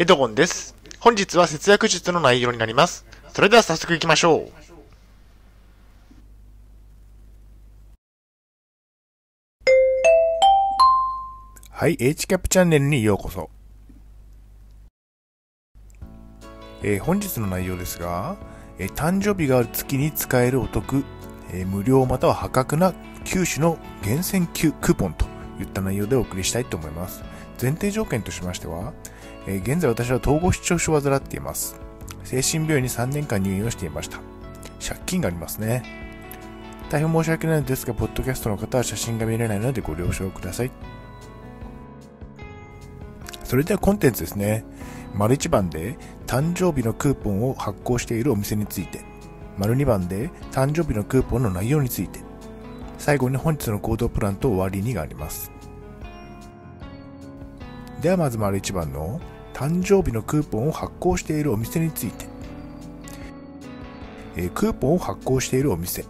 エドゴンです。本日は節約術の内容になります。それでは早速行きましょう。はい、H キャップチャンネルにようこそ。えー本日の内容ですが、えー誕生日がある月に使えるお得、えー無料または破格な9種の厳選ククーポンといった内容でお送りしたいと思います。前提条件としましては、えー現在私は統合失調症を患っています。精神病院に3年間入院をしていました。借金がありますね。大変申し訳ないのですが、ポッドキャストの方は写真が見れないのでご了承ください。それではコンテンツですね。丸1番で誕生日のクーポンを発行しているお店について。丸2番で誕生日のクーポンの内容について。最後に本日の行動プランと終わりにがあります。ではまず丸1番の誕生日のクーポンを発行しているお店について。えクーポンを発行しているお店。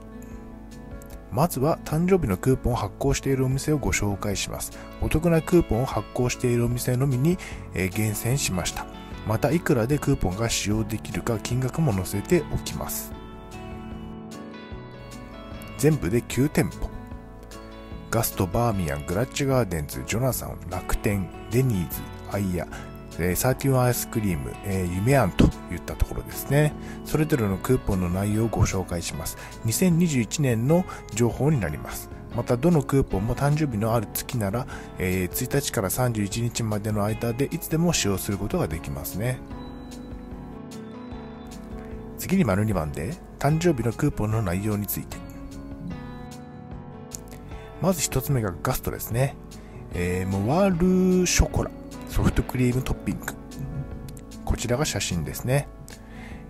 まずは誕生日のクーポンを発行しているお店をご紹介します。お得なクーポンを発行しているお店のみに、えー厳選しました。またいくらでクーポンが使用できるか金額も載せておきます。全部で9店舗。ガスト、バーミヤン、グラッチェガーデンズ、ジョナサン、楽天、デニーズ、アイヤ、サーティワンアイスクリーム、えー夢庵といったところですね。それぞれのクーポンの内容をご紹介します。2021年の情報になります。また、どのクーポンも誕生日のある月なら、えー1日から31日までの間でいつでも使用することができますね。次に丸2番で、誕生日のクーポンの内容について。まず1つ目がガストですね。えーモワールショコラ、ソフトクリームトッピング。こちらが写真ですね。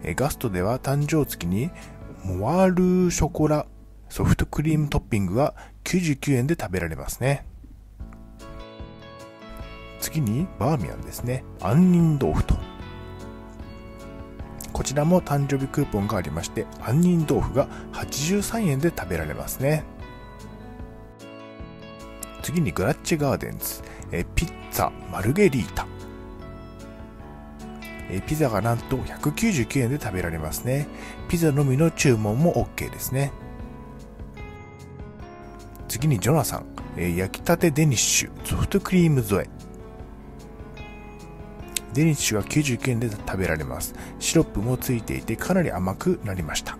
えーガストでは誕生月にモワールショコラソフトクリームトッピングが99円で食べられますね。次にバーミヤンですね。杏仁豆腐と。こちらも誕生日クーポンがありまして、杏仁豆腐が83円で食べられますね。次にグラッチガーデンズ。えーピッツァマルゲリータ。えーピザがなんと199円で食べられますね。ピザのみの注文も OK ですね。次にジョナサン、えー焼きたてデニッシュソフトクリーム添え。デニッシュが99円で食べられます。シロップもついていてかなり甘くなりました。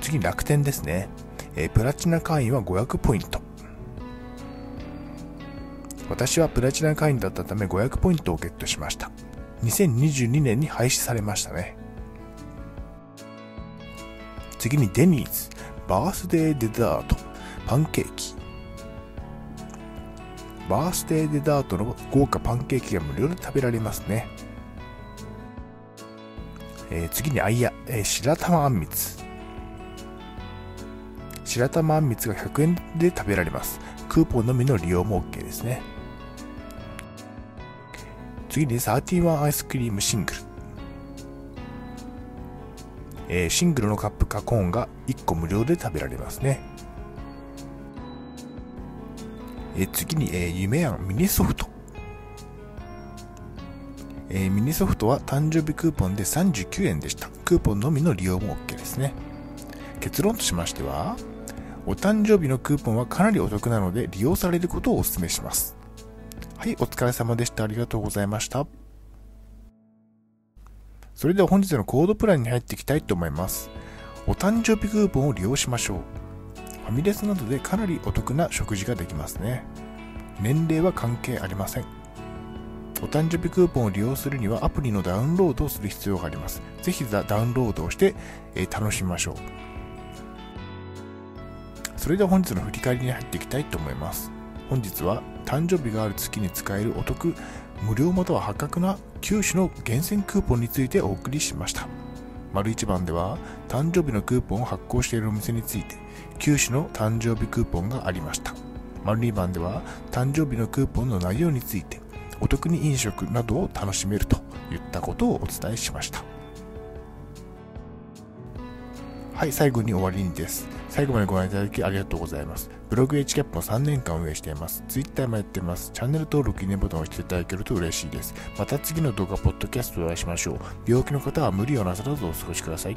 次楽天ですね。えープラチナ会員は500ポイント。私はプラチナ会員だったため500ポイントをゲットしました。2022年に廃止されましたね。次にデニーズ、バースデーデザート、パンケーキ。バースデーデザートの豪華パンケーキが無料で食べられますね。えー次にアイヤ、えー白玉あんみつ。白玉あんみつが100円で食べられます。クーポンのみの利用も OK ですね。次にサーティワンアイスクリームシングル。えーシングルのカップかコーンが1個無料で食べられますね。えー次に、えー夢やんミニソフト。えーミニソフトは誕生日クーポンで39円でした。クーポンのみの利用も OK ですね。結論としましては、お誕生日のクーポンはかなりお得なので利用されることをお勧めします。はい、お疲れ様でした。ありがとうございました。それでは本日のコードプランに入っていきたいと思います。お誕生日クーポンを利用しましょう。ファミレスなどでかなりお得な食事ができますね。年齢は関係ありません。お誕生日クーポンを利用するにはアプリのダウンロードをする必要があります。ぜひダウンロードをして、えー楽しみましょう。それでは本日の振り返りに入っていきたいと思います。本日は誕生日がある月に使えるお得、無料または破格な9種の厳選クーポンについてお送りしました。丸1番では誕生日のクーポンを発行しているお店について9種の誕生日クーポンがありました。丸2番では誕生日のクーポンの内容についてお得に飲食などを楽しめるといったことをお伝えしました。はい、最後に終わりにです。最後までご覧いただきありがとうございます。ブログ HCAP も3年間運営しています。Twitter もやってます。チャンネル登録、いいねボタンを押していただけると嬉しいです。また次の動画、ポッドキャストでお会いしましょう。病気の方は無理をなさらずお過ごしください。